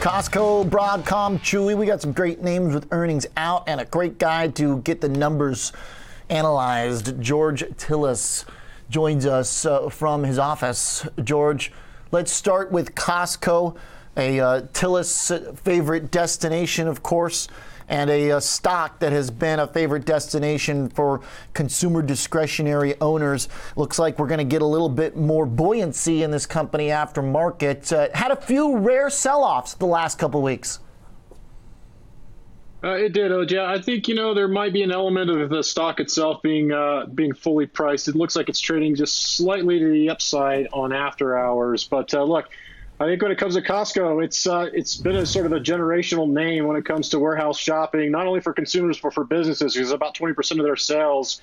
Costco, Broadcom, Chewy. We got some great names with earnings out and a great guy to get the numbers analyzed. George Tsilis joins us uh, from his office. George, let's start with Costco, a uh, Tsilis favorite destination, of course and a, a, stock that has been a favorite destination for consumer discretionary owners. Looks like we're going to get a little bit more buoyancy in this company after market. Uh, had a few rare sell offs the last couple weeks. Uh, it did, OJ. I think you know there might be an element of the stock itself being uh, being fully priced. It looks like it's trading just slightly to the upside on after hours. But uh, look, I think when it comes to Costco, it's uh, it's been a sort of a generational name when it comes to warehouse shopping, not only for consumers but for businesses, because about 20% of their sales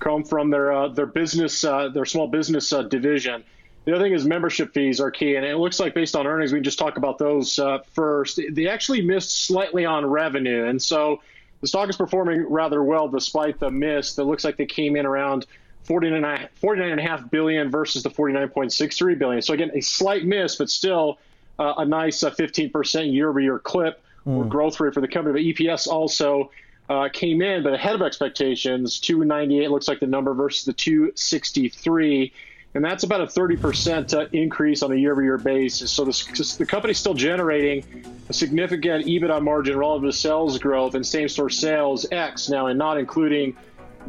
come from their uh, their business uh, their small business uh, division. The other thing is membership fees are key, and it looks like based on earnings, we can just talk about those uh, first. They actually missed slightly on revenue, and so the stock is performing rather well despite the miss. It looks like they came in around 49.5 billion versus the 49.63 billion. So again, a slight miss, but still uh, a nice uh, 15% year-over-year clip mm. or hmm. growth rate for the company. But EPS also uh, came in, but ahead of expectations. 298 looks like the number versus the 263. And that's about a 30% uh, increase on a year-over-year basis. So the, the company's still generating a significant EBITDA margin relative to sales growth and same-store sales X now, and not including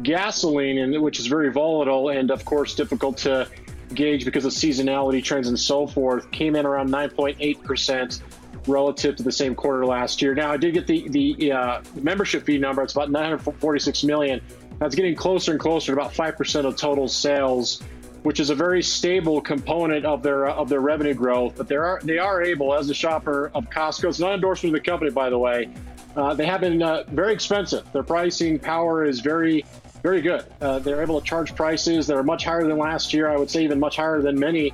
gasoline, and which is very volatile and of course difficult to gauge because of seasonality trends and so forth, came in around 9.8 percent relative to the same quarter last year. Now I did get the the uh, membership fee number; it's about 946 million. That's getting closer and closer to about five percent of total sales, which is a very stable component of their of their revenue growth. But they are they are able, as a shopper of Costco, it's not endorsement of the company, by the way. Uh, they have been uh, very expensive. Their pricing power is very very good. Uh, they're able to charge prices that are much higher than last year. I would say even much higher than many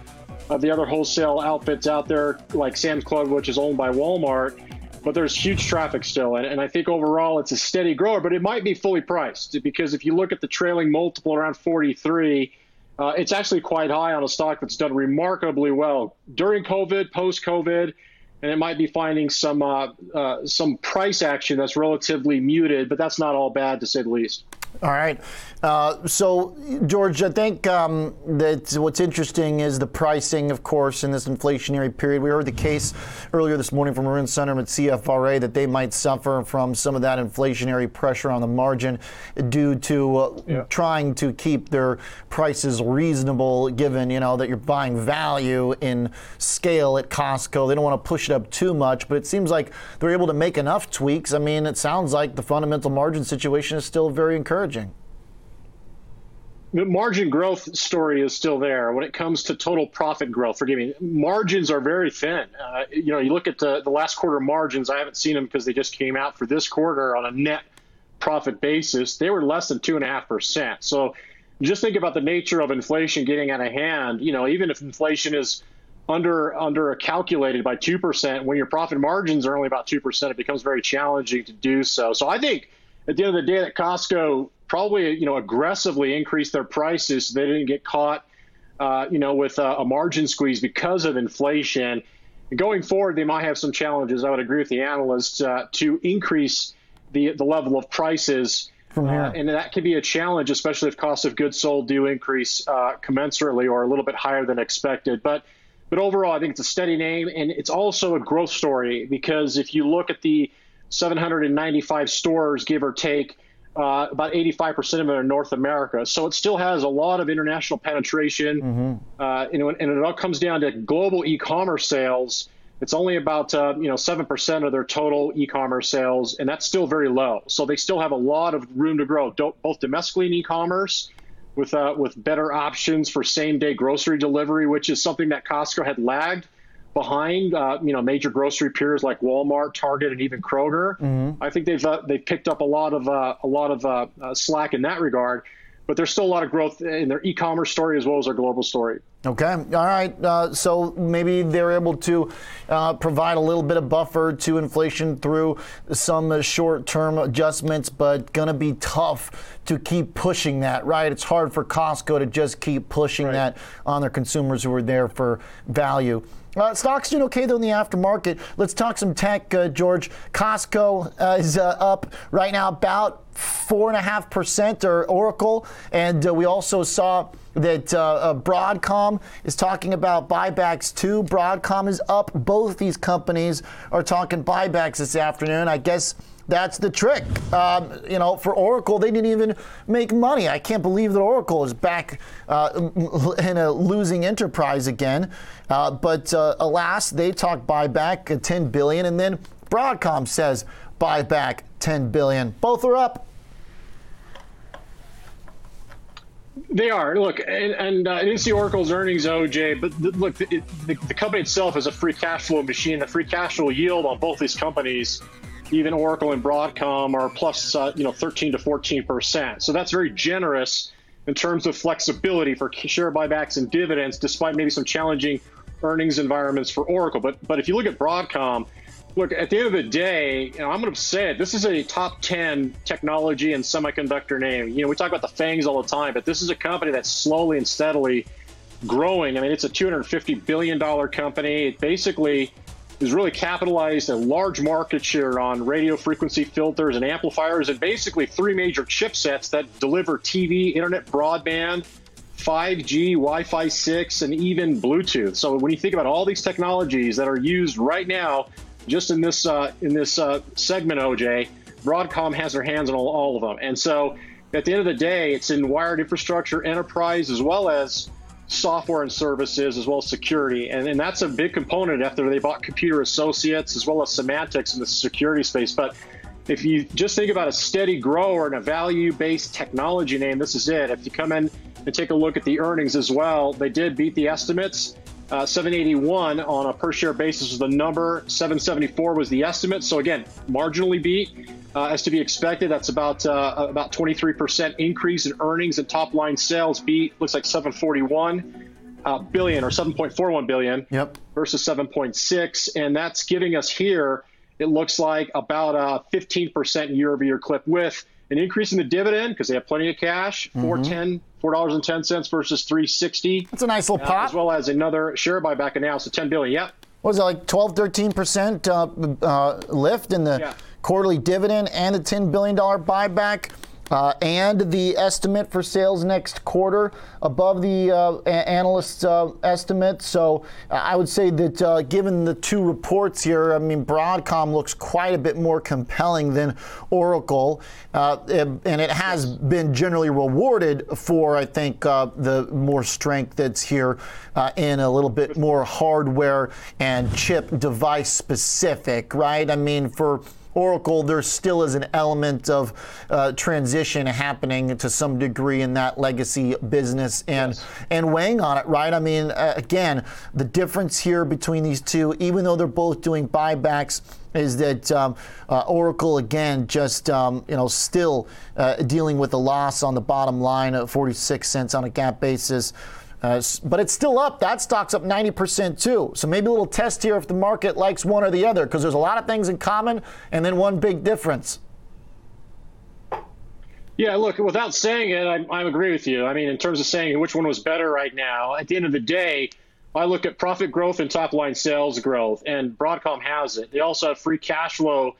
of the other wholesale outfits out there, like Sam's Club, which is owned by Walmart. But there's huge traffic still, and, and I think overall it's a steady grower. But it might be fully priced because if you look at the trailing multiple around 43, uh, it's actually quite high on a stock that's done remarkably well during COVID, post COVID, and it might be finding some uh, uh, some price action that's relatively muted, but that's not all bad to say the least. All right. Uh, so, George, I think um, that what's interesting is the pricing, of course, in this inflationary period. We heard the case earlier this morning from Arun Sundaram at CFRA that they might suffer from some of that inflationary pressure on the margin due to uh, yeah. trying to keep their prices reasonable, given you know that you're buying value in scale at Costco. They don't want to push it up too much, but it seems like they're able to make enough tweaks. I mean, it sounds like the fundamental margin situation is still very encouraging encouraging. The margin growth story is still there. When it comes to total profit growth, forgive me, margins are very thin. Uh, you know, you look at the, the last quarter margins, I haven't seen them because they just came out for this quarter on a net profit basis. They were less than 2.5%. So just think about the nature of inflation getting out of hand. You know, even if inflation is under under calculated by 2%, when your profit margins are only about 2%, it becomes very challenging to do so. So I think at the end of the day, that Costco probably you know aggressively increased their prices so they didn't get caught, uh, you know, with a, a, margin squeeze because of inflation. And going forward, they might have some challenges. I would agree with the analysts uh, to increase the the level of prices. From here. Uh, and that can be a challenge, especially if costs of goods sold do increase uh, commensurately or a little bit higher than expected. But but overall, I think it's a steady name, and it's also a growth story because if you look at the 795 stores, give or take. Uh, about 85% of it are in North America. So it still has a lot of international penetration. Mm-hmm. Uh, you know, and it all comes down to global e-commerce sales. It's only about uh, you know seven percent of their total e-commerce sales, and that's still very low. So they still have a lot of room to grow, both domestically in e-commerce, with uh, with better options for same-day grocery delivery, which is something that Costco had lagged behind, uh, you know, major grocery peers like Walmart, Target, and even Kroger. Mm-hmm. I think they've uh, they've picked up a lot of uh, a lot of uh, uh, slack in that regard. But there's still a lot of growth in their e-commerce story as well as their global story. Okay, all right. Uh, so maybe they're able to provide a little bit of buffer to inflation through some short-term adjustments, but gonna be tough to keep pushing that. Right? It's hard for Costco to just keep pushing right. that on their consumers who are there for value. Uh, stocks doing okay though in the aftermarket. Let's talk some tech, uh, George. Costco uh, is uh, up right now about four and a half percent, or Oracle, and uh, we also saw that uh, Broadcom is talking about buybacks too. Broadcom is up. Both these companies are talking buybacks this afternoon. I guess that's the trick. Um, you know, for Oracle, they didn't even make money. I can't believe that Oracle is back uh, in a losing enterprise again. Uh, but uh, alas, they talk buyback 10 billion, and then Broadcom says buyback 10 billion. Both are up. They are. Look, and, and uh, I didn't see Oracle's earnings, OJ, but the, look, the, the, the, company itself is a free cash flow machine. The free cash flow yield on both these companies even Oracle and Broadcom are plus, uh, you know, 13 to 14 percent. So that's very generous in terms of flexibility for share buybacks and dividends, despite maybe some challenging earnings environments for Oracle. But but if you look at Broadcom, look at the end of the day, you know, I'm going to say it, this is a top 10 technology and semiconductor name. You know, we talk about the FAANGs all the time, but this is a company that's slowly and steadily growing. I mean, it's a 250 billion dollar company. It basically is really capitalized a large market share on radio frequency filters and amplifiers and basically three major chipsets that deliver TV, internet, broadband, 5G, Wi Fi 6, and even Bluetooth. So when you think about all these technologies that are used right now, just in this uh, in this uh, segment, OJ, Broadcom has their hands on all, all of them. And so at the end of the day, it's in wired infrastructure, enterprise, as well as software and services as well as security. And, and that's a big component after they bought Computer Associates as well as Symantec in the security space. But if you just think about a steady grower and a value based technology name, this is it. If you come in and take a look at the earnings as well, they did beat the estimates. Uh, 781 on a per share basis was the number, 774 was the estimate. So again, marginally beat uh, as to be expected. That's about uh, about 23% increase in earnings and top line sales. Beat looks like 741 uh, billion or 7.41 billion yep. versus 7.6, and that's giving us here. It looks like about a 15% year-over-year clip with an increase in the dividend because they have plenty of cash, mm-hmm. 410 four dollars and ten cents versus three sixty. That's a nice little uh, pop. As well as another share buyback announced at ten billion. Yep. What was it like 12, 13 percent uh, uh, lift in the yeah quarterly dividend and a $10 billion buyback. Uh, and the estimate for sales next quarter above the uh, analyst uh, estimate. So uh, I would say that uh, given the two reports here, I mean, Broadcom looks quite a bit more compelling than Oracle. Uh, and it has been generally rewarded for, I think, the more strength that's here in a little bit more hardware and chip device specific, right? I mean, for Oracle, there still is an element of uh, transition happening to some degree in that legacy business and yes. and weighing on it, right? I mean, uh, again, the difference here between these two, even though they're both doing buybacks, is that um, uh, Oracle again just um, you know still uh, dealing with a loss on the bottom line of 46 cents on a GAAP basis. Uh, but it's still up. That stock's up 90% too. So maybe a little test here if the market likes one or the other, because there's a lot of things in common and then one big difference. Yeah, look, without saying it, I, I agree with you. I mean, in terms of saying which one was better right now, at the end of the day, I look at profit growth and top line sales growth, and Broadcom has it. They also have free cash flow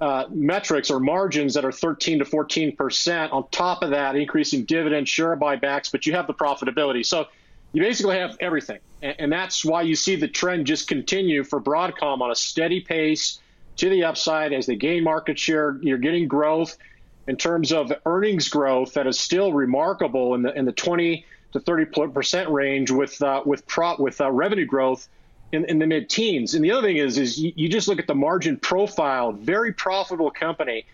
uh, metrics or margins that are 13 to 14 percent. On top of that, increasing dividend share buybacks, but you have the profitability. So you basically have everything, and, and that's why you see the trend just continue for Broadcom on a steady pace to the upside as they gain market share. You're getting growth in terms of earnings growth that is still remarkable in the in the 20 to 30 percent range with uh, with pro, with uh, revenue growth in, in the mid teens. And the other thing is, is you, you, just look at the margin profile, very profitable company.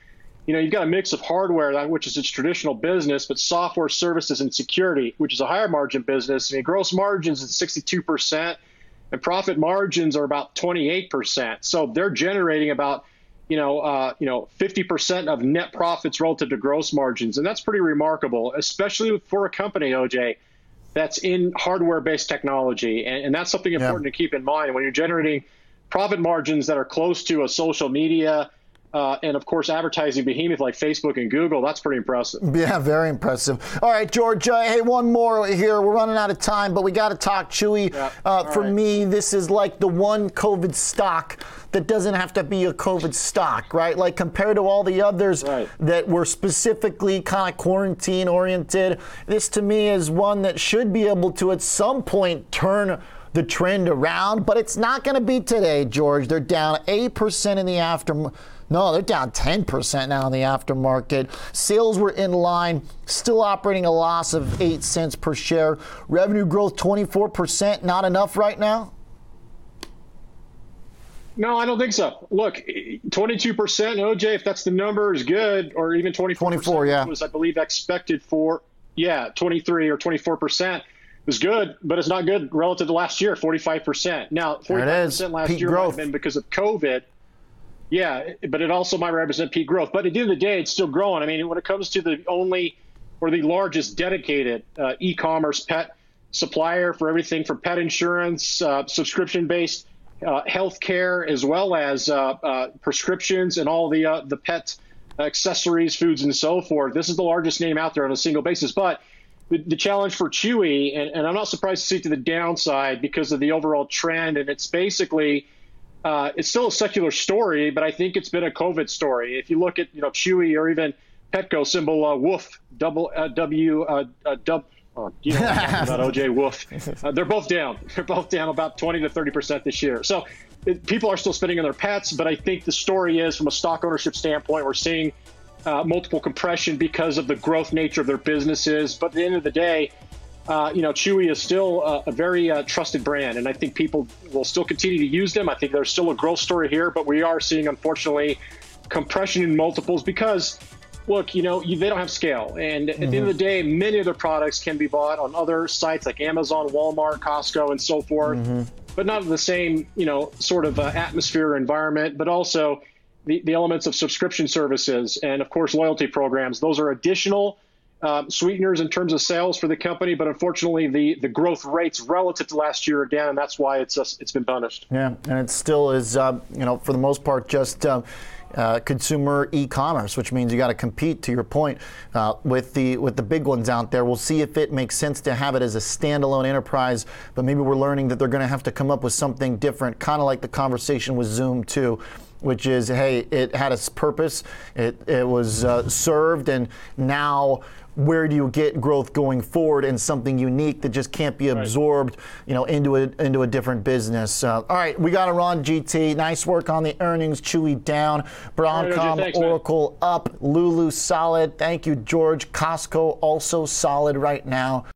You know, you've got a mix of hardware, which is its traditional business, but software services and security, which is a higher margin business. I mean, gross margins at 62%, and profit margins are about 28%. So they're generating about, you know, uh, you know, 50% of net profits relative to gross margins, and that's pretty remarkable, especially for a company, OJ, that's in hardware-based technology, and, and that's something important yeah. to keep in mind when you're generating profit margins that are close to a social media uh, and of course, advertising behemoth like Facebook and Google, that's pretty impressive. Yeah, very impressive. All right, George, uh, hey, one more here. We're running out of time, but we got to talk Chewy. Yeah. Uh, for right. me, this is like the one COVID stock that doesn't have to be a COVID stock, right? Like compared to all the others right. that were specifically kind of quarantine oriented, this to me is one that should be able to at some point turn the trend around, but it's not going to be today, George. They're down 8% in the aftermarket no, they're down 10% now in the aftermarket. Sales were in line, still operating a loss of 8 cents per share. Revenue growth 24%, not enough right now? No, I don't think so. Look, 22%, OJ, if that's the number, is good, or even 24 24, yeah. was, I believe, expected for, yeah, 23 or 24% was good, but it's not good relative to last year, 45%. Now, 45% last Peak year growth. might have been because of COVID. Yeah, but it also might represent peak growth. But at the end of the day, it's still growing. I mean, when it comes to the only or the largest dedicated uh, e-commerce pet supplier for everything from pet insurance, uh, subscription-based uh, health care, as well as uh, uh, prescriptions and all the uh, the pet accessories, foods, and so forth. This is the largest name out there on a single basis. But the, the challenge for Chewy, and, and I'm not surprised to see to the downside because of the overall trend, and it's basically – uh, it's still a secular story, but I think it's been a COVID story. If you look at you know Chewy or even Petco symbol uh, Woof double uh, W uh, uh, dub. Oh, you know about OJ Wolf. Uh, they're both down. They're both down about 20 to 30 percent this year. So it, people are still spending on their pets, but I think the story is from a stock ownership standpoint, we're seeing uh, multiple compression because of the growth nature of their businesses. But at the end of the day, uh, you know, Chewy is still a, a very uh, trusted brand, and I think people will still continue to use them. I think there's still a growth story here, but we are seeing, unfortunately, compression in multiples because, look, you know, you, they don't have scale, and mm-hmm. at the end of the day, many of their products can be bought on other sites like Amazon, Walmart, Costco, and so forth, mm-hmm. but not the same, you know, sort of uh, atmosphere or environment, but also the, the elements of subscription services and, of course, loyalty programs. Those are additional um, sweeteners in terms of sales for the company, but unfortunately, the the growth rates relative to last year are down, and that's why it's uh, it's been punished. Yeah, and it still is, uh, you know, for the most part, just. Uh, uh, consumer e-commerce, which means you got to compete. To your point, uh, with the with the big ones out there, we'll see if it makes sense to have it as a standalone enterprise. But maybe we're learning that they're going to have to come up with something different, kind of like the conversation with Zoom too, which is, hey, it had a purpose, it it was uh, served, and now where do you get growth going forward and something unique that just can't be absorbed, right. you know, into a into a different business. Uh, all right, we got to run GT. Nice work on the earnings. Chewy down, Broadcom, right, Oracle man. up, Lulu solid. Thank you, George. Costco also solid right now.